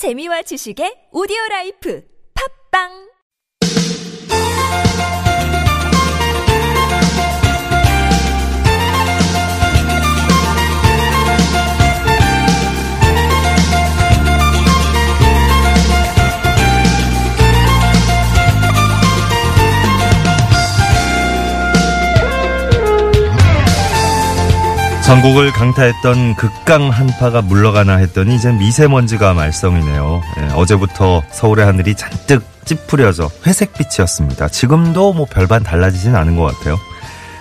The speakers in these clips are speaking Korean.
재미와 지식의 오디오 라이프. 팝빵 전국을 강타했던 극강 한파가 물러가나 했더니 이제 미세먼지가 말썽이네요. 예, 어제부터 서울의 하늘이 잔뜩 찌푸려져 회색빛이었습니다. 지금도 뭐 별반 달라지진 않은 것 같아요.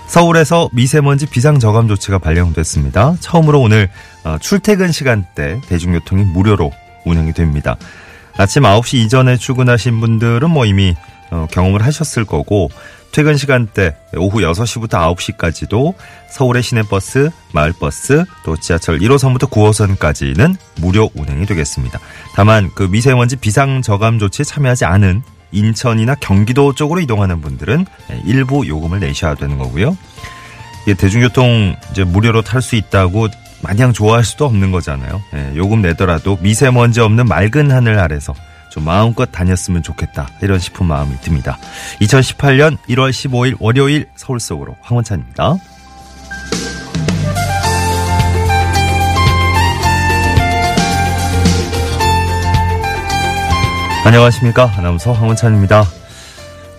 서울에서 미세먼지 비상저감 조치가 발령됐습니다. 처음으로 오늘 어, 출퇴근 시간대 대중교통이 무료로 운행이 됩니다. 아침 9시 이전에 출근하신 분들은 뭐 이미 어, 경험을 하셨을 거고 퇴근 시간대 오후 6시부터 9시까지도 서울의 시내버스, 마을버스, 또 지하철 1호선부터 9호선까지는 무료 운행이 되겠습니다. 다만 그 미세먼지 비상 저감 조치에 참여하지 않은 인천이나 경기도 쪽으로 이동하는 분들은 일부 요금을 내셔야 되는 거고요. 대중교통 이제 무료로 탈 수 있다고 마냥 좋아할 수도 없는 거잖아요. 예, 요금 내더라도 미세먼지 없는 맑은 하늘 아래서 좀 마음껏 다녔으면 좋겠다. 이런 싶은 마음이 듭니다. 2018년 1월 15일 월요일 서울 속으로 황원찬입니다. 안녕하십니까. 아나운서 황원찬입니다.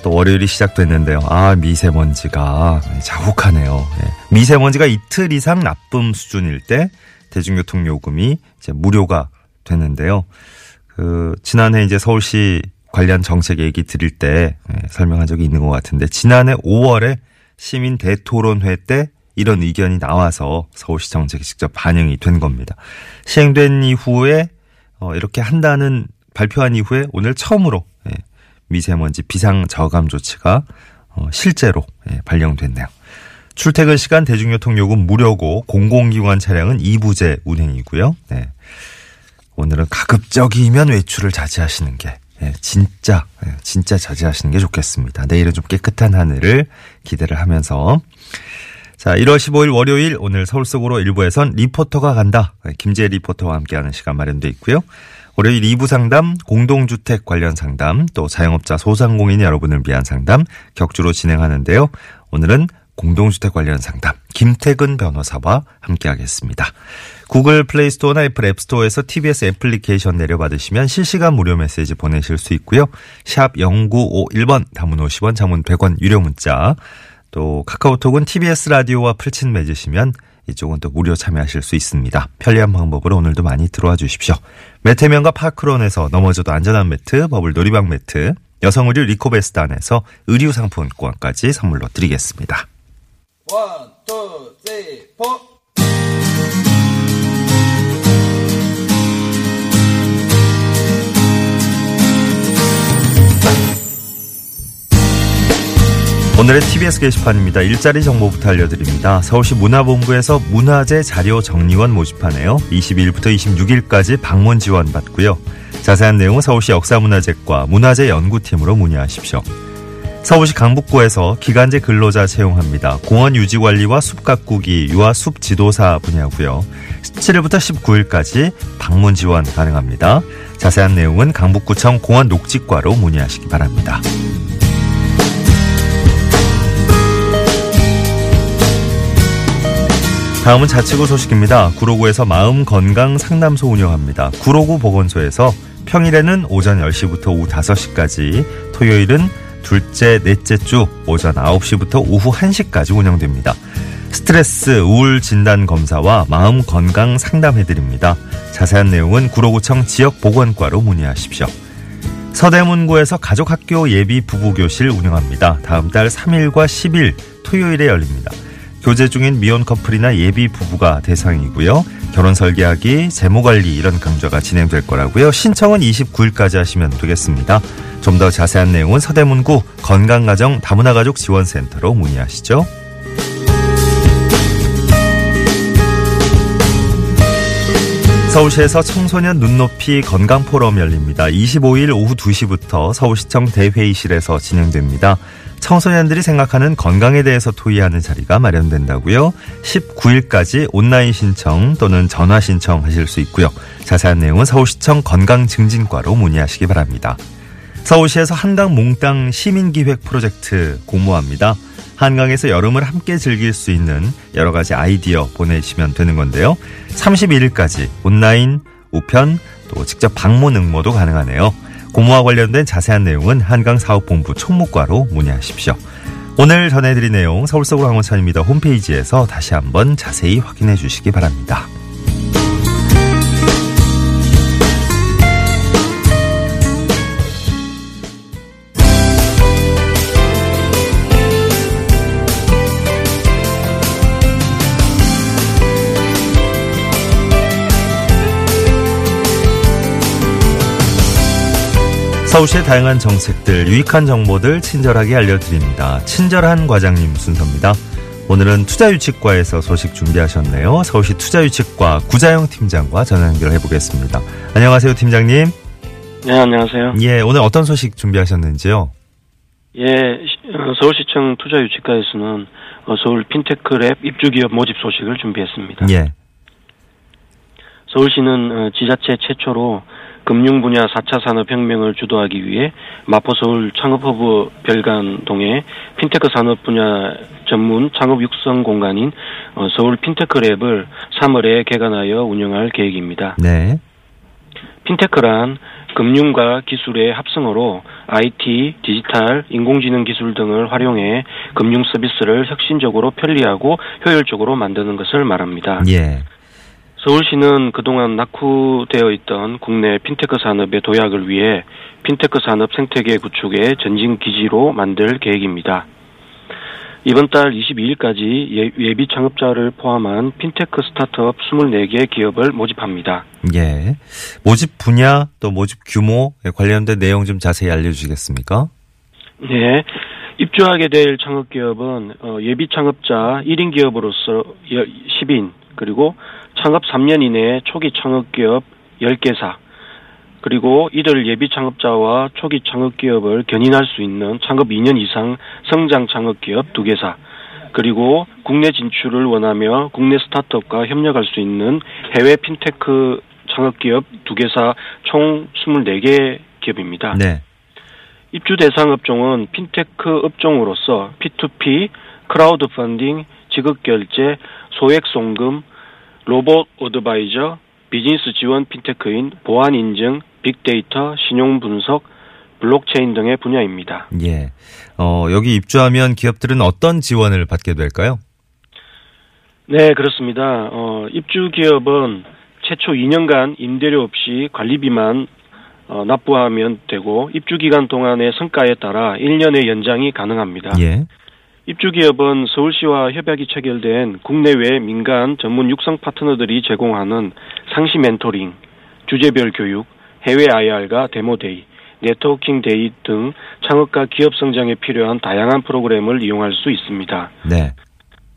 또 월요일이 시작됐는데요. 아, 미세먼지가 자욱하네요. 예. 미세먼지가 이틀 이상 나쁨 수준일 때 대중교통 요금이 이제 무료가 되는데요. 그 지난해 이제 서울시 관련 정책 얘기 드릴 때 예, 설명한 적이 있는 것 같은데 지난해 5월에 시민 대토론회 때 이런 의견이 나와서 서울시 정책이 직접 반영이 된 겁니다. 시행된 이후에 어, 이렇게 한다는 발표한 이후에 오늘 처음으로 예, 미세먼지 비상 저감 조치가 어, 실제로 예, 발령됐네요. 출퇴근 시간 대중교통 요금 무료고 공공기관 차량은 2부제 운행이고요. 네. 오늘은 가급적이면 외출을 자제하시는 게 예, 진짜 예, 진짜 자제하시는 게 좋겠습니다. 내일은 좀 깨끗한 하늘을 기대를 하면서 자 1월 15일 월요일 오늘 서울 속으로 일부에선 리포터가 간다 예, 김재 리포터와 함께하는 시간 마련돼 있고요. 월요일 2부 상담, 공동주택 관련 상담, 또 자영업자 소상공인 여러분을 위한 상담 격주로 진행하는데요. 오늘은 공동주택 관련 상담 김태근 변호사와 함께하겠습니다. 구글 플레이스토어나 애플 앱스토어에서 TBS 애플리케이션 내려받으시면 실시간 무료 메시지 보내실 수 있고요. 샵 0951번 단문 50원 장문 100원 유료 문자 또 카카오톡은 TBS 라디오와 풀친 맺으시면 이쪽은 또 무료 참여하실 수 있습니다. 편리한 방법으로 오늘도 많이 들어와 주십시오. 매태면과 파크론에서 넘어져도 안전한 매트, 버블 놀이방 매트, 여성 의류 리코베스단에서 의류 상품권까지 선물로 드리겠습니다. One, two, three, four. 오늘의 TBS 게시판입니다. 일자리 정보부터 알려드립니다. 서울시 문화본부에서 문화재 자료 정리원 모집하네요. 22일부터 26일까지 방문 지원 받고요. 자세한 내용은 서울시 역사문화재과 문화재 연구팀으로 문의하십시오. 서울시 강북구에서 기간제 근로자 채용합니다. 공원 유지 관리와 숲 가꾸기, 유아 숲 지도사 분야고요. 17일부터 19일까지 방문 지원 가능합니다. 자세한 내용은 강북구청 공원 녹지과로 문의하시기 바랍니다. 다음은 자치구 소식입니다. 구로구에서 마음 건강 상담소 운영합니다. 구로구 보건소에서 평일에는 오전 10시부터 오후 5시까지, 토요일은 둘째, 넷째 주 오전 9시부터 오후 1시까지 운영됩니다. 스트레스, 우울 진단 검사와 마음 건강 상담해 드립니다. 자세한 내용은 구로구청 지역 보건과로 문의하십시오. 서대문구에서 가족학교 예비 부부교실 운영합니다. 다음 달 3일과 10일 토요일에 열립니다. 교제 중인 미혼 커플이나 예비 부부가 대상이고요. 결혼 설계하기, 재무 관리 이런 강좌가 진행될 거라고요. 신청은 29일까지 하시면 되겠습니다. 좀 더 자세한 내용은 서대문구 건강가정 다문화가족 지원센터로 문의하시죠. 서울시에서 청소년 눈높이 건강 포럼 열립니다. 25일 오후 2시부터 서울시청 대회의실에서 진행됩니다. 청소년들이 생각하는 건강에 대해서 토의하는 자리가 마련된다고요. 19일까지 온라인 신청 또는 전화 신청하실 수 있고요. 자세한 내용은 서울시청 건강증진과로 문의하시기 바랍니다. 서울시에서 한강 몽땅 시민기획 프로젝트 공모합니다. 한강에서 여름을 함께 즐길 수 있는 여러 가지 아이디어 보내시면 되는 건데요. 31일까지 온라인, 우편, 또 직접 방문 응모도 가능하네요. 공모와 관련된 자세한 내용은 한강사업본부 총무과로 문의하십시오. 오늘 전해드린 내용 서울서울 항원천입니다. 홈페이지에서 다시 한번 자세히 확인해 주시기 바랍니다. 서울시의 다양한 정책들, 유익한 정보들 친절하게 알려드립니다. 친절한 과장님 순서입니다. 오늘은 투자유치과에서 소식 준비하셨네요. 서울시 투자유치과 구자영 팀장과 전화 연결해 보겠습니다. 안녕하세요, 팀장님. 네, 안녕하세요. 예, 오늘 어떤 소식 준비하셨는지요? 예, 어, 서울시청 투자유치과에서는 어, 서울 핀테크랩 입주기업 모집 소식을 준비했습니다. 예. 서울시는 어, 지자체 최초로 금융 분야 4차 산업혁명을 주도하기 위해 마포 서울 창업허브 별관동에 핀테크 산업 분야 전문 창업 육성 공간인 서울 핀테크랩을 3월에 개관하여 운영할 계획입니다. 네. 핀테크란 금융과 기술의 합성어로 IT, 디지털, 인공지능 기술 등을 활용해 금융 서비스를 혁신적으로 편리하고 효율적으로 만드는 것을 말합니다. 예. 서울시는 그동안 낙후되어 있던 국내 핀테크 산업의 도약을 위해 핀테크 산업 생태계 구축의 전진 기지로 만들 계획입니다. 이번 달 22일까지 예비 창업자를 포함한 핀테크 스타트업 24개 기업을 모집합니다. 예. 모집 분야 또 모집 규모에 관련된 내용 좀 자세히 알려주시겠습니까? 네. 입주하게 될 창업 기업은 어, 예비 창업자 1인 기업으로서 10인 그리고 창업 3년 이내에 초기 창업기업 10개사, 그리고 이들 예비 창업자와 초기 창업기업을 견인할 수 있는 창업 2년 이상 성장 창업기업 2개사, 그리고 국내 진출을 원하며 국내 스타트업과 협력할 수 있는 해외 핀테크 창업기업 2개사 총 24개 기업입니다. 네. 입주 대상 업종은 핀테크 업종으로서 P2P, 크라우드 펀딩, 지급결제, 소액 송금, 로봇 어드바이저, 비즈니스 지원 핀테크인 보안 인증, 빅데이터, 신용 분석, 블록체인 등의 분야입니다. 예. 어, 여기 입주하면 기업들은 어떤 지원을 받게 될까요? 네, 그렇습니다. 어, 입주 기업은 최초 2년간 임대료 없이 관리비만 어, 납부하면 되고 입주 기간 동안의 성과에 따라 1년의 연장이 가능합니다. 예. 입주기업은 서울시와 협약이 체결된 국내외 민간 전문 육성 파트너들이 제공하는 상시 멘토링, 주제별 교육, 해외 IR과 demo day, networking day 등 창업과 기업 성장에 필요한 다양한 프로그램을 이용할 수 있습니다. 네.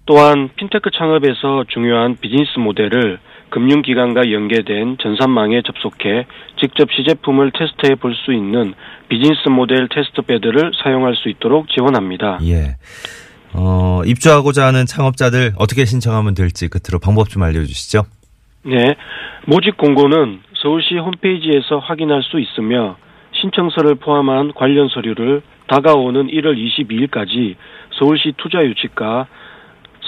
또한 핀테크 창업에서 중요한 비즈니스 모델을 금융기관과 연계된 전산망에 접속해 직접 시제품을 테스트해 볼 수 있는 비즈니스 모델 테스트베드를 사용할 수 있도록 지원합니다. 예. 어, 입주하고자 하는 창업자들 어떻게 신청하면 될지 끝으로 방법 좀 알려주시죠. 네. 모집 공고는 서울시 홈페이지에서 확인할 수 있으며 신청서를 포함한 관련 서류를 다가오는 1월 22일까지 서울시 투자유치과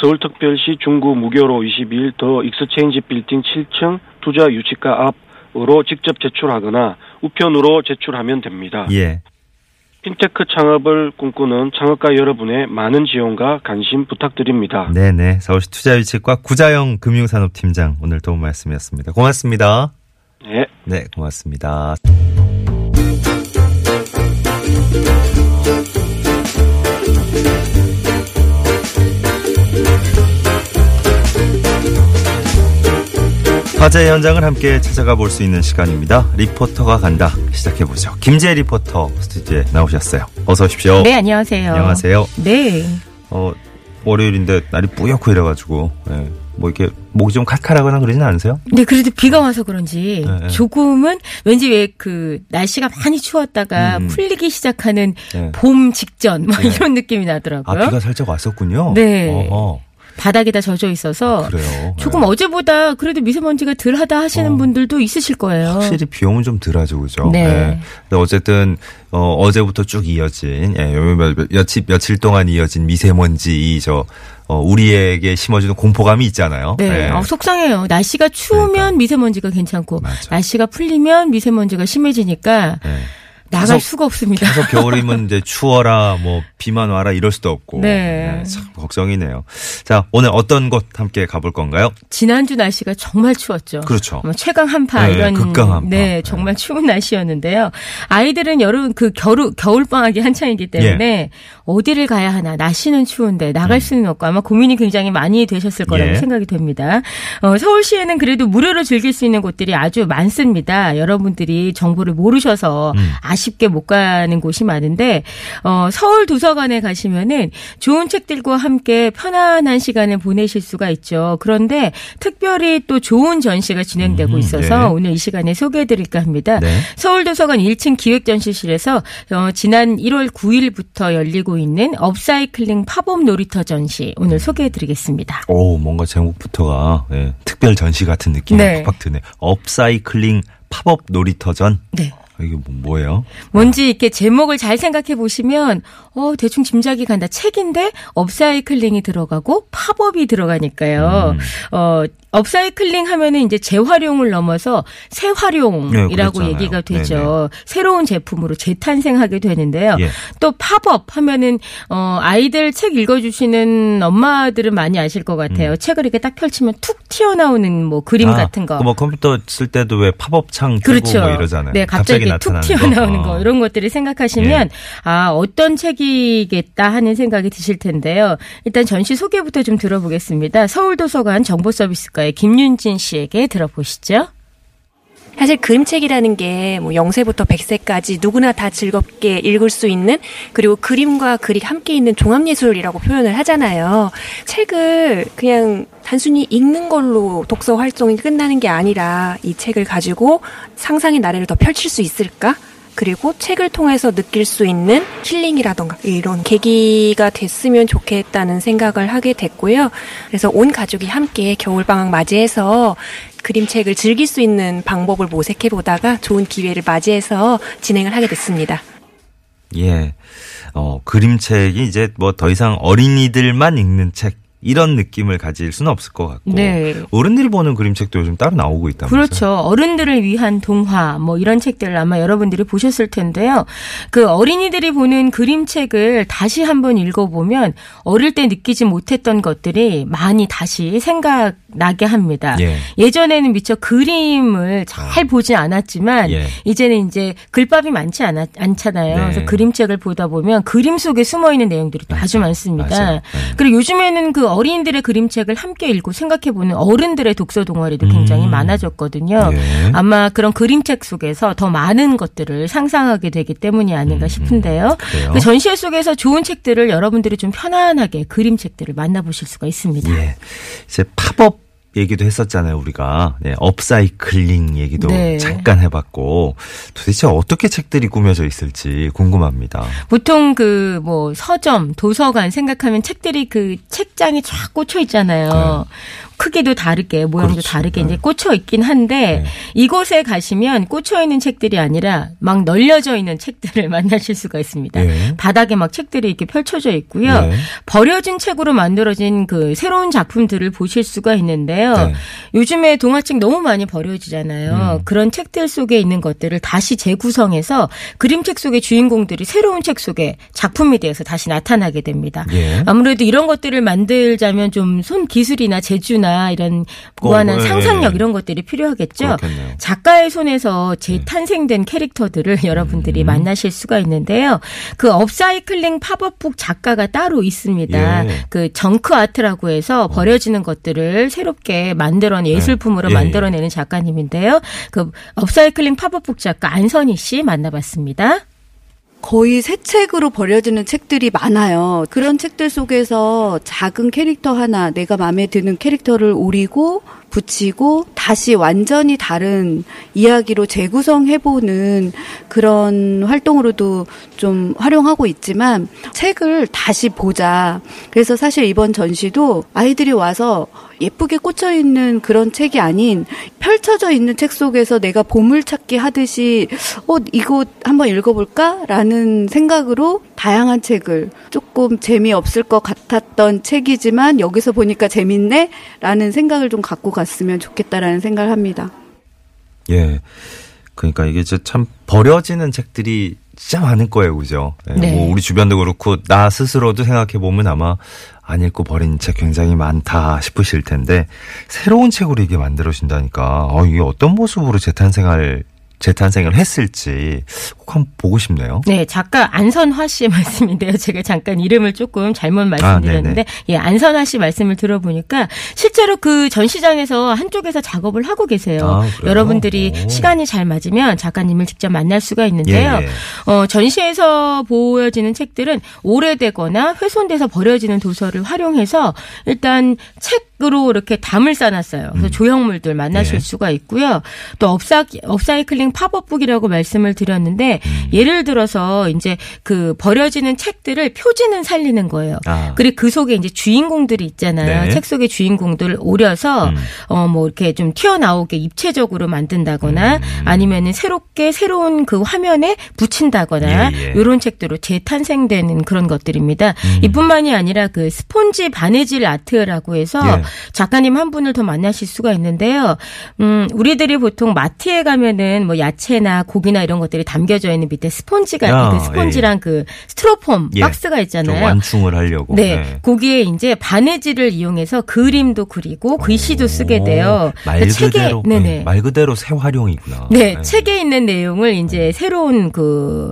서울특별시 중구 무교로 21더 익스체인지 빌딩 7층 투자 유치과 앞으로 직접 제출하거나 우편으로 제출하면 됩니다. 예. 핀테크 창업을 꿈꾸는 창업가 여러분의 많은 지원과 관심 부탁드립니다. 네네. 서울시 투자유치과 구자영 금융산업팀장 오늘 도움 말씀이었습니다. 고맙습니다. 네. 네, 고맙습니다. 화재 현장을 함께 찾아가 볼 수 있는 시간입니다. 리포터가 간다. 시작해보죠. 김재 리포터 스튜디오에 나오셨어요. 어서 오십시오. 네, 안녕하세요. 안녕하세요. 네. 어, 월요일인데 날이 뿌옇고 이래가지고, 예. 뭐 이렇게 목이 좀 칼칼하거나 그러진 않으세요? 네, 그래도 비가 와서 그런지 네, 네. 조금은 왠지 왜 그 날씨가 많이 추웠다가 음. 풀리기 시작하는 네. 봄 직전 막 네. 이런 느낌이 아, 나더라고요. 비가 살짝 왔었군요. 네. 어허. 바닥이 다 젖어 있어서 그래요. 조금 네. 어제보다 그래도 미세먼지가 덜하다 하시는 어. 분들도 있으실 거예요. 확실히 비 오면 좀 덜하죠, 그죠? 네. 근데 어쨌든 어, 어제부터 쭉 이어진 예, 며- 며칠 며칠 동안 이어진 미세먼지 이저 어, 우리에게 심어주는 공포감이 있잖아요. 네, 예. 어, 속상해요. 날씨가 추우면 그러니까. 미세먼지가 괜찮고 맞아. 날씨가 풀리면 미세먼지가 심해지니까 예. 나갈 수가 없습니다. 계속 겨울이면 이제 추워라, 뭐 비만 와라 이럴 수도 없고. 네. 참 걱정이네요. 자, 오늘 어떤 곳 함께 가볼 건가요? 지난주 날씨가 정말 추웠죠. 그렇죠. 뭐 최강 한파 네, 이런 극강 한파. 네, 네. 정말 추운 날씨였는데요. 아이들은 여름 그 겨울 겨울 방학이 한창이기 때문에 예. 어디를 가야 하나 날씨는 추운데 나갈 수는 없고 아마 고민이 굉장히 많이 되셨을 거라고 음. 예. 생각이 됩니다. 어, 서울시에는 그래도 무료로 즐길 수 있는 곳들이 아주 많습니다. 여러분들이 정보를 모르셔서 음. 아 쉽게 못 가는 곳이 많은데 어, 서울 도서관에 가시면은 좋은 책들과 함께 편안한 시간을 보내실 수가 있죠. 그런데 특별히 또 좋은 전시가 진행되고 음, 있어서 네. 오늘 이 시간에 소개해드릴까 합니다. 네. 서울 도서관 1층 기획 전시실에서 어, 지난 1월 9일부터 열리고 있는 업사이클링 팝업 놀이터 전시 오늘 소개해드리겠습니다. 오, 뭔가 제목부터가 예, 특별 전시 같은 느낌이 네. 팍팍 드네. 업사이클링 팝업 놀이터전. 네. 아, 이게 뭐- 뭐예요? 뭔지 이렇게 제목을 잘 생각해 보시면 어 대충 짐작이 간다. 책인데 업사이클링이 들어가고 팝업이 들어가니까요. 음. 어 업사이클링 하면은 이제 재활용을 넘어서 네, 새활용이라고 그랬잖아요. 얘기가 되죠. 새로운 제품으로 재탄생하게 되는데요. 예. 또 팝업 하면은 어 아이들 책 읽어 주시는 엄마들은 많이 아실 것 같아요. 책을 이렇게 딱 펼치면 툭 튀어나오는 뭐 그림 음. 아, 같은 거. 그뭐 컴퓨터 쓸 때도 왜 팝업 창 그렇죠. 뭐 이러잖아요. 네, 갑자기, 툭 나타나는 튀어나오는 거. 어. 이런 것들을 생각하시면 아 어떤 책이겠다 하는 생각이 드실 텐데요. 일단 전시 소개부터 좀 들어보겠습니다. 서울도서관 정보서비스과의 김윤진 씨에게 들어보시죠. 사실 그림책이라는 게 뭐 0세부터 100세까지 누구나 다 즐겁게 읽을 수 있는 그리고 그림과 글이 함께 있는 종합예술이라고 표현을 하잖아요. 책을 그냥 단순히 읽는 걸로 독서 활동이 끝나는 게 아니라 이 책을 가지고 상상의 나래를 더 펼칠 수 있을까? 그리고 책을 통해서 느낄 수 있는 힐링이라던가 이런 계기가 됐으면 좋겠다는 생각을 하게 됐고요. 그래서 온 가족이 함께 겨울방학 맞이해서 그림책을 즐길 수 있는 방법을 모색해 보다가 좋은 기회를 맞이해서 진행을 하게 됐습니다. 예. 어, 그림책이 이제 뭐 더 이상 어린이들만 읽는 책 이런 느낌을 가질 수는 없을 것 같고 네. 어른들이 보는 그림책도 요즘 따로 나오고 있다면서요. 그렇죠. 어른들을 위한 동화 뭐 이런 책들을 아마 여러분들이 보셨을 텐데요. 그 어린이들이 보는 그림책을 다시 한번 읽어보면 어릴 때 느끼지 못했던 것들이 많이 다시 생각나게 합니다. 예. 전에는 미처 그림을 잘 보지 않았지만 예. 이제는 이제 글밥이 많지 않아, 않잖아요. 네. 그래서 그림책을 보다 보면 그림 속에 숨어 있는 내용들이 또 아주 많습니다. 맞아요. 네. 그리고 요즘에는 그 어린이들의 그림책을 함께 읽고 생각해보는 어른들의 독서 동아리도 굉장히 음. 많아졌거든요. 예. 아마 그런 그림책 속에서 더 많은 것들을 상상하게 되기 때문이 아닌가 싶은데요. 음? 그 전시회 속에서 좋은 책들을 여러분들이 좀 편안하게 그림책들을 만나보실 수가 있습니다. 예. 이제 팝업 얘기도 했었잖아요, 우리가. 네, 업사이클링 얘기도 네. 잠깐 해봤고, 도대체 어떻게 책들이 꾸며져 있을지 궁금합니다. 보통 그 뭐 서점, 도서관 생각하면 책들이 그 책장에 쫙 꽂혀 있잖아요. 크기도 다르게 모양도 네. 그렇지. 다르게 네. 이제 꽂혀 있긴 한데 네. 이곳에 가시면 꽂혀 있는 책들이 아니라 막 널려져 있는 책들을 만나실 수가 있습니다. 예. 바닥에 막 책들이 이렇게 펼쳐져 있고요. 네. 버려진 책으로 만들어진 그 새로운 작품들을 보실 수가 있는데요. 네. 요즘에 동화책 너무 많이 버려지잖아요. 음. 그런 책들 속에 있는 것들을 다시 재구성해서 그림책 속의 주인공들이 새로운 책 속에 작품이 되어서 다시 나타나게 됩니다. 예. 아무래도 이런 것들을 만들자면 좀 손 기술이나 재주나 이런 무한한 어, 예, 상상력 예. 이런 것들이 필요하겠죠. 그렇겠네요. 작가의 손에서 재탄생된 캐릭터들을 여러분들이 음. 만나실 수가 있는데요. 그 업사이클링 팝업북 작가가 따로 있습니다. 예. 그 정크 아트라고 해서 버려지는 것들을 새롭게 만들어낸 예술품으로 예, 예. 만들어내는 작가님인데요. 그 업사이클링 팝업북 작가 안선희 씨 만나봤습니다. 거의 새 책으로 버려지는 책들이 많아요. 그런 책들 속에서 작은 캐릭터 하나, 내가 마음에 드는 캐릭터를 오리고 붙이고 다시 완전히 다른 이야기로 재구성해보는 그런 활동으로도 좀 활용하고 있지만 책을 다시 보자. 그래서 사실 이번 전시도 아이들이 와서 예쁘게 꽂혀 있는 그런 책이 아닌 펼쳐져 있는 책 속에서 내가 보물찾기 하듯이 어 이거 한번 읽어볼까라는 생각으로 다양한 책을 조금 재미없을 것 같았던 책이지만 여기서 보니까 재밌네라는 생각을 좀 갖고 갔으면 좋겠다라는 생각을 합니다. 예. 그러니까 이게 참 버려지는 책들이 진짜 많을 거예요, 그죠? 예, 네. 뭐 우리 주변도 그렇고 나 스스로도 생각해 보면 아마 안 읽고 버린 책 굉장히 많다 싶으실 텐데 새로운 책으로 이게 만들어진다니까 어, 이게 어떤 모습으로 재탄생할 재탄생을 했을지 꼭 한번 보고 싶네요. 네, 작가 안선화 씨의 말씀인데요. 제가 잠깐 이름을 조금 잘못 말씀드렸는데, 아, 예, 안선화 씨 말씀을 들어보니까 실제로 그 전시장에서 한쪽에서 작업을 하고 계세요. 아? 여러분들이 오. 시간이 잘 맞으면 작가님을 직접 만날 수가 있는데요. 예, 예. 어, 전시에서 보여지는 책들은 오래되거나 훼손돼서 버려지는 도서를 활용해서 일단 책 으로 이렇게 담을 쌓아놨어요. 그래서 조형물들 만나실 예. 수가 있고요. 또 업사, 업사이클링 팝업북이라고 말씀을 드렸는데 음. 예를 들어서 이제 그 버려지는 책들을 표지는 살리는 거예요. 아. 그리고 그 속에 이제 주인공들이 있잖아요. 네. 책 속의 주인공들을 오려서 음. 어뭐 이렇게 좀 튀어나오게 입체적으로 만든다거나 음. 아니면은 새롭게 새로운 그 화면에 붙인다거나 예, 예. 이런 책들로 재탄생되는 그런 것들입니다. 음. 이뿐만이 아니라 그 스폰지 바느질 아트라고 해서 예. 작가님 한 분을 더 만나실 수가 있는데요. 음, 우리들이 보통 마트에 가면은 뭐 야채나 고기나 이런 것들이 담겨져 있는 밑에 스폰지가 야, 그 스폰지랑 그 스티로폼 예. 박스가 좀 있잖아요. 완충을 하려고. 네, 거기에 이제 바느질을 이용해서 그림도 그리고 글씨도 쓰게 돼요. 오, 말 그러니까 책에- 그대로 네네. 네, 말 그대로 새 활용이구나. 네, 책에 있는 내용을 이제 새로운 그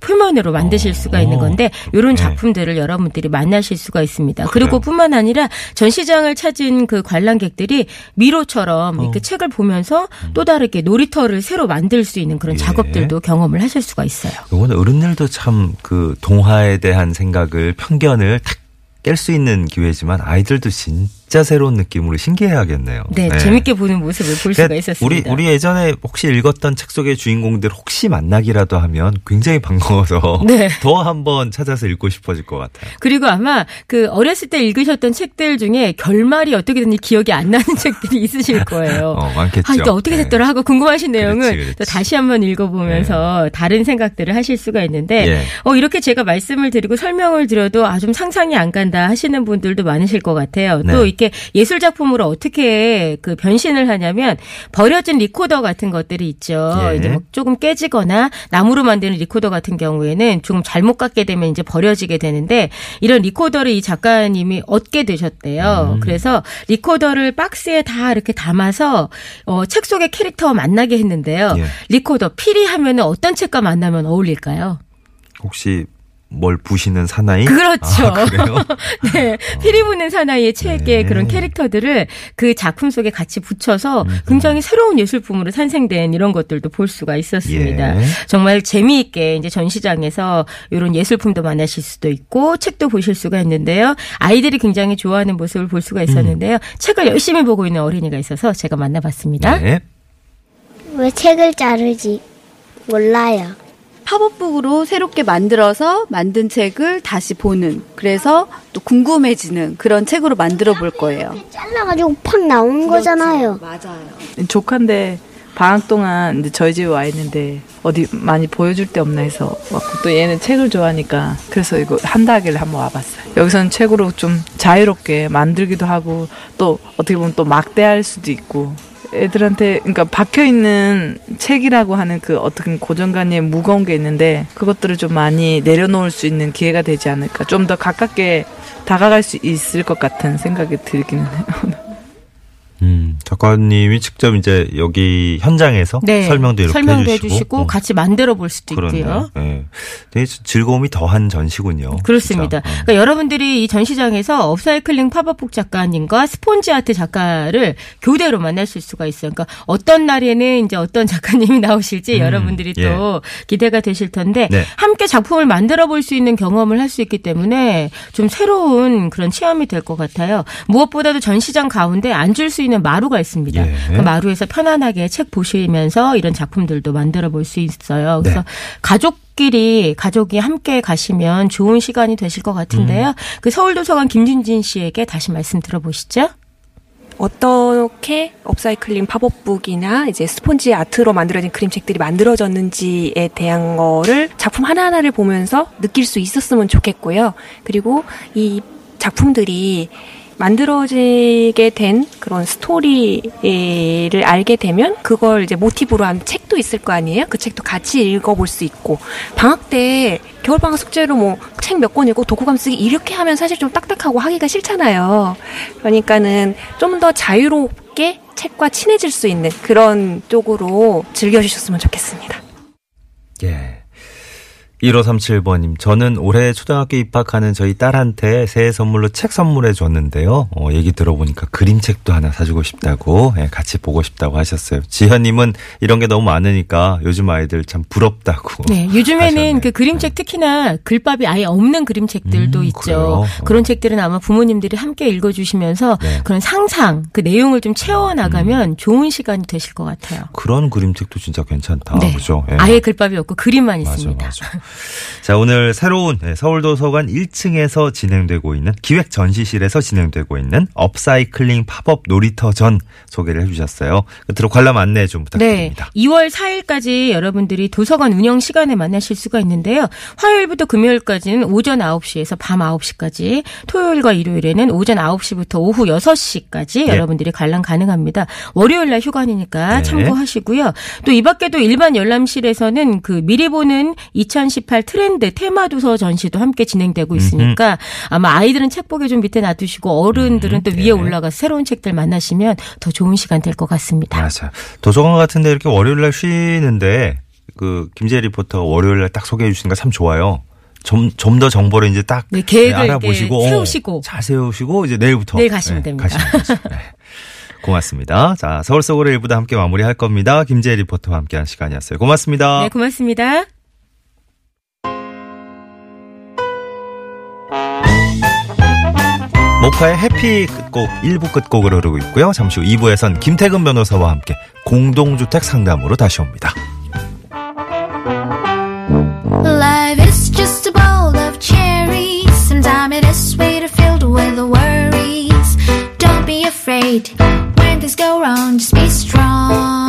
표면으로 만드실 수가 있는 건데 이런 네. 작품들을 여러분들이 만나실 수가 있습니다. 그리고 뿐만 아니라 전시장을 찾은 그 관람객들이 미로처럼 어. 이렇게 책을 보면서 또 다르게 놀이터를 새로 만들 수 있는 그런 예. 작업들도 경험을 하실 수가 있어요. 요거는 어른들도 참 그 동화에 대한 생각을 편견을 탁 깰 수 있는 기회지만 아이들도 진 짜 새로운 느낌으로 신기해하겠네요. 네, 재밌게 보는 모습을 볼 수가 있었습니다. 우리 우리 예전에 혹시 읽었던 책 속의 주인공들 혹시 만나기라도 하면 굉장히 반가워서 네. 더 한번 찾아서 읽고 싶어질 것 같아요. 그리고 아마 그 어렸을 때 읽으셨던 책들 중에 결말이 어떻게 됐는지 기억이 안 나는 책들이 있으실 거예요. 어, 많겠죠. 아, 이게 어떻게 네. 됐더라 하고 궁금하신 내용은 그렇지, 그렇지. 또 다시 한번 읽어보면서 다른 생각들을 하실 수가 있는데 예. 어, 이렇게 제가 말씀을 드리고 설명을 드려도 아, 좀 상상이 안 간다 하시는 분들도 많으실 것 같아요. 네. 또 이렇게 예술 작품으로 어떻게 그 변신을 하냐면 버려진 리코더 같은 것들이 있죠. 예. 이제 뭐 조금 깨지거나 나무로 만드는 리코더 같은 경우에는 조금 잘못 갖게 되면 이제 버려지게 되는데 이런 리코더를 이 작가님이 얻게 되셨대요. 음. 그래서 리코더를 박스에 다 이렇게 담아서 어, 책 속의 캐릭터와 만나게 했는데요. 예. 리코더 피리 하면은 어떤 책과 만나면 어울릴까요? 혹시 뭘 부시는 사나이? 그렇죠. 아, 그래요? 네. 피리 부는 사나이의 책의 네. 그런 캐릭터들을 그 작품 속에 같이 붙여서 음. 굉장히 새로운 예술품으로 탄생된 이런 것들도 볼 수가 있었습니다. 예. 정말 재미있게 이제 전시장에서 이런 예술품도 만나실 수도 있고 책도 보실 수가 있는데요. 아이들이 굉장히 좋아하는 모습을 볼 수가 있었는데요. 책을 열심히 보고 있는 어린이가 있어서 제가 만나봤습니다. 네. 왜 책을 자르지? 몰라요. 팝업북으로 새롭게 만들어서 만든 책을 다시 보는 그래서 또 궁금해지는 그런 책으로 만들어 볼 거예요. 잘라가지고 팍 나오는 거잖아요. 맞아요. 조카인데 방학 동안 이제 저희 집에 와 있는데 어디 많이 보여줄 데 없나 해서 왔고 또 얘는 책을 좋아하니까 그래서 이거 한다 하길래 한번 와봤어요. 여기서는 책으로 좀 자유롭게 만들기도 하고 또 어떻게 보면 또 막대할 수도 있고 애들한테 그러니까 박혀 있는 책이라고 하는 그 어떻게 고정관념 무거운 게 있는데 그것들을 좀 많이 내려놓을 수 있는 기회가 되지 않을까 좀 더 가깝게 다가갈 수 있을 것 같은 생각이 들기는 해요. 음, 작가님이 직접 이제 여기 현장에서 네. 설명도 이렇게 설명도 해주시고, 해주시고 어, 같이 만들어 볼 수도 그렇네요. 있고요. 예. 되게 즐거움이 더한 전시군요. 그렇습니다. 어. 그러니까 여러분들이 이 전시장에서 업사이클링 팝업북 작가님과 스폰지 아트 작가를 교대로 만나실 수가 있어요. 그러니까 어떤 날에는 이제 어떤 작가님이 나오실지 음, 여러분들이 예. 또 기대가 되실 텐데 네. 함께 작품을 만들어 볼 수 있는 경험을 할 수 있기 때문에 좀 새로운 그런 체험이 될 것 같아요. 무엇보다도 전시장 가운데 앉을 수 있는 마루가 있습니다. 예. 그 마루에서 편안하게 책 보시면서 이런 작품들도 만들어 볼 수 있어요. 그래서 네. 가족 끼리 가족이 함께 가시면 좋은 시간이 되실 것 같은데요. 음. 그 서울도서관 김준진 씨에게 다시 말씀 들어보시죠. 어떻게 업사이클링 팝업북이나 이제 스폰지 아트로 만들어진 그림책들이 만들어졌는지에 대한 거를 작품 하나하나를 보면서 느낄 수 있었으면 좋겠고요. 그리고 이 작품들이 만들어지게 된 그런 스토리를 알게 되면 그걸 이제 모티브로 한 책도 있을 거 아니에요? 그 책도 같이 읽어볼 수 있고 방학 때 겨울방학 숙제로 뭐 책 몇 권 읽고 독후감 쓰기 이렇게 하면 사실 좀 딱딱하고 하기가 싫잖아요. 그러니까는 좀 더 자유롭게 책과 친해질 수 있는 그런 쪽으로 즐겨주셨으면 좋겠습니다. 예. 1537번님, 저는 올해 초등학교 입학하는 저희 딸한테 새해 선물로 책 선물해 줬는데요. 어, 얘기 들어보니까 그림책도 하나 사주고 싶다고, 예, 같이 보고 싶다고 하셨어요. 지현님은 이런 게 너무 많으니까 요즘 아이들 참 부럽다고. 네, 요즘에는 하셨네요. 그 그림책 특히나 글밥이 아예 없는 그림책들도 음, 있죠. 그래요? 그런 책들은 아마 부모님들이 함께 읽어주시면서 네. 그런 상상, 그 내용을 좀 채워나가면 좋은 시간이 되실 것 같아요. 그런 그림책도 진짜 괜찮다. 네. 그죠? 예. 아예 글밥이 없고 그림만 맞아, 있습니다. 맞아. 자, 오늘 새로운 네, 서울도서관 1층에서 진행되고 있는 기획 전시실에서 진행되고 있는 업사이클링 팝업 놀이터 전 소개를 해주셨어요. 끝으로 관람 안내 좀 네. 부탁드립니다. 2월 4일까지 여러분들이 도서관 운영 시간에 만나실 수가 있는데요. 화요일부터 금요일까지는 오전 9시에서 밤 9시까지, 토요일과 일요일에는 오전 9시부터 오후 6시까지 네. 여러분들이 관람 가능합니다. 월요일 날 휴관이니까 네. 참고하시고요. 또 이 밖에도 일반 열람실에서는 그 미리 보는 2018 트렌드 테마 도서 전시도 함께 진행되고 있으니까 아마 아이들은 책 보기 좀 밑에 놔두시고 어른들은 또 위에 네. 올라가서 새로운 책들 만나시면 더 좋은 시간 될 것 같습니다. 맞아. 도서관 같은데 이렇게 월요일 날 쉬는데 그 김재 리포터가 월요일 날 딱 소개해 주시는 거 참 좋아요. 좀 좀 더 정보를 이제 딱 네, 계획을 알아보시고 이렇게 어, 세우시고. 잘 세우시고 이제 내일부터 내일 가시면 됩니다. 가시면. 네. 고맙습니다. 자, 서울 속으로 일부도 함께 마무리할 겁니다. 김재 리포터와 함께한 시간이었어요. 고맙습니다. 네, 고맙습니다. 모카의 해피 끝곡 1부 끝곡으로 흐르고 있고요. 잠시 후 2부에선 김태근 변호사와 함께 공동주택 상담으로 다시 옵니다. Life is just a bowl of cherries. Sometimes it is sweeter, filled with worries. Don't be afraid when things go wrong, just be strong.